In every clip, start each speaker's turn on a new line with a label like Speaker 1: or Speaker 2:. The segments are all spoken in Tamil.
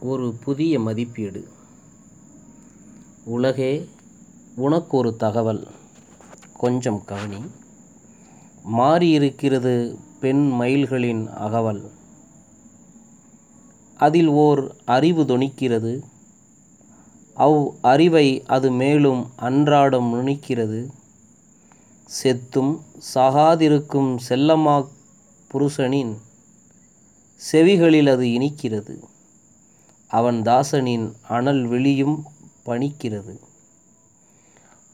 Speaker 1: ஒரு புதிய மதிப்பீடு. உலகே உனக்கு ஒரு தகவல். கொஞ்சம் கவனி. மாறியிருக்கிறது பெண் மயில்களின் அகவல். அதில் ஓர் அறிவு தொனிக்கிறது. அவ் அறிவை அது மேலும் அன்றாடம் நுணிக்கிறது. செத்தும் சாகாதிருக்கும் செல்லமாக் புருஷனின் செவிகளில் அது இனிக்கிறது. அவன் தாசனின் அனல் விழியும் பணிக்கிறது.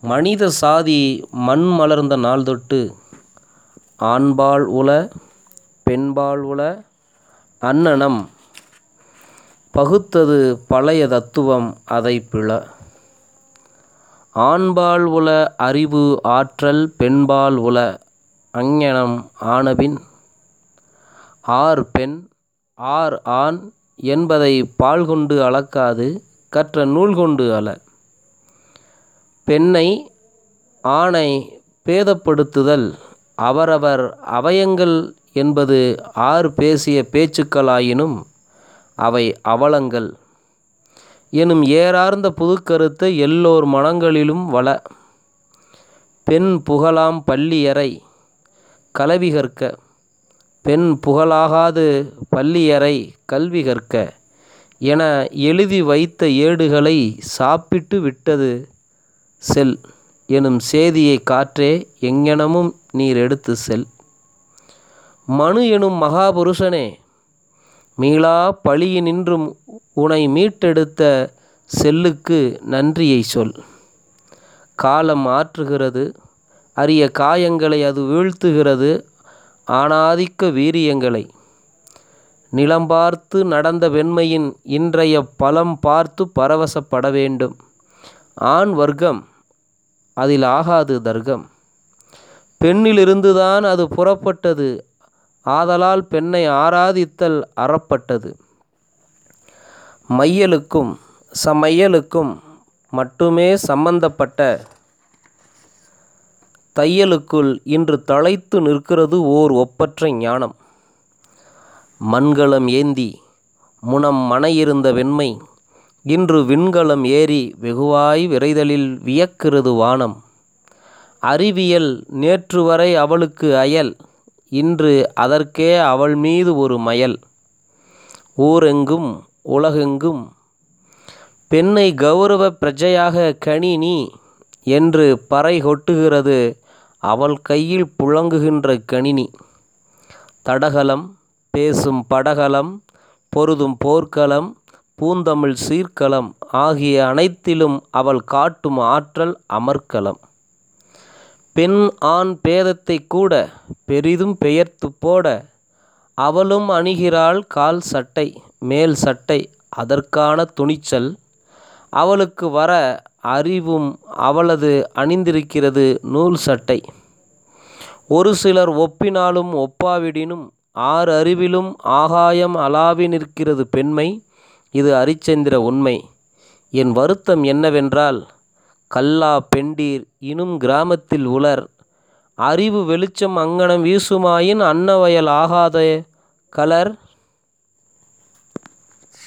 Speaker 1: மனித சாதி மண் மலர்ந்த நாள் தொட்டு ஆண்பால் உல பெண்பால் உல அன்னனம் பகுத்தது பழைய தத்துவம் அதை பிள. ஆண்பால் உல அறிவு ஆற்றல் பெண்பால் உல அங்ஙனம் ஆனபின் ஆர் பெண் ஆர் ஆண் என்பதை பால் கொண்டு அளக்காது கற்ற நூல் கொண்டு அள பெண்ணை ஆணை பேதப்படுத்துதல் அவரவர் அவயங்கள் என்பது ஆறு பேசிய பேச்சுக்களாயினும் அவை அவலங்கள். எனும் ஏறார்ந்த புதுக்கருத்தை எல்லோர் மனங்களிலும் வள. பெண் புகழாம் பள்ளியறை கலவி கற்க. பெண் புகழாகாது பள்ளியறை கல்வி கற்க என எழுதி வைத்த ஏடுகளை சாப்பிட்டு விட்டது செல் எனும் சேதியை காற்றே எங்ஙனமும் நீர் எடுத்து செல். மனு எனும் மகாபுருஷனே மீளா பழியினின்றும் உனை மீட்டெடுத்த செல்லுக்கு நன்றியை சொல். காலம் ஆற்றுகிறது அரிய காயங்களை அது வீழ்த்துகிறது ஆணாதிக்க வீரியங்களை நிலம் பார்த்து நடந்த வெண்மையின் இன்றைய பலம் பார்த்து பரவசப்பட வேண்டும். ஆண் வர்க்கம் அதில் ஆகாது தர்க்கம். பெண்ணிலிருந்துதான் அது புறப்பட்டது. ஆதலால் பெண்ணை ஆராதித்தல் அறப்பட்டது. மையலுக்கும் சமையலுக்கும் மட்டுமே சம்பந்தப்பட்ட தையலுக்குள் இன்று தழைத்து நிற்கிறது ஓர் ஒப்பற்ற ஞானம். மண்கலம் ஏந்தி முனம் மனையிருந்த வெண்மை இன்று விண்கலம் ஏறி வெகுவாய் விரைதலில் வியக்கிறது வானம். அறிவியல் நேற்று வரை அவளுக்கு அயல் இன்று அதற்கே அவள் மீது ஒரு மயல். ஊரெங்கும் உலகெங்கும் பெண்ணை கௌரவ பிரஜையாக கணினி நீ என்று பறை கொட்டுகிறது அவள் கையில் புழங்குகின்ற கணினி. தடகளம் பேசும் படகளம் பொருதும் போர்க்களம் பூந்தமிழ் சீர்க்களம் ஆகிய அனைத்திலும் அவள் காட்டும் ஆற்றல் அமர்க்களம். பெண் ஆண் பேதத்தை கூட பெரிதும் பெயர்த்து போட அவளும் அணிகிறாள் கால் சட்டை மேல் சட்டை அதற்கான துணிச்சல். அவளுக்கு வர அறிவும் அவளது அணிந்திருக்கிறது நூல் சட்டை. ஒரு சிலர் ஒப்பினாலும் ஒப்பாவிடினும் ஆறு அறிவிலும் ஆகாயம் அளாவி நிற்கிறது பெண்மை இது அரிச்சந்திர உண்மை. என் வருத்தம் என்னவென்றால் கல்லா பெண்டீர் இனும் கிராமத்தில் உளர் அறிவு வெளிச்சம் அங்கனம் வீசுமாயின் அன்னவயல் ஆகாத கலர்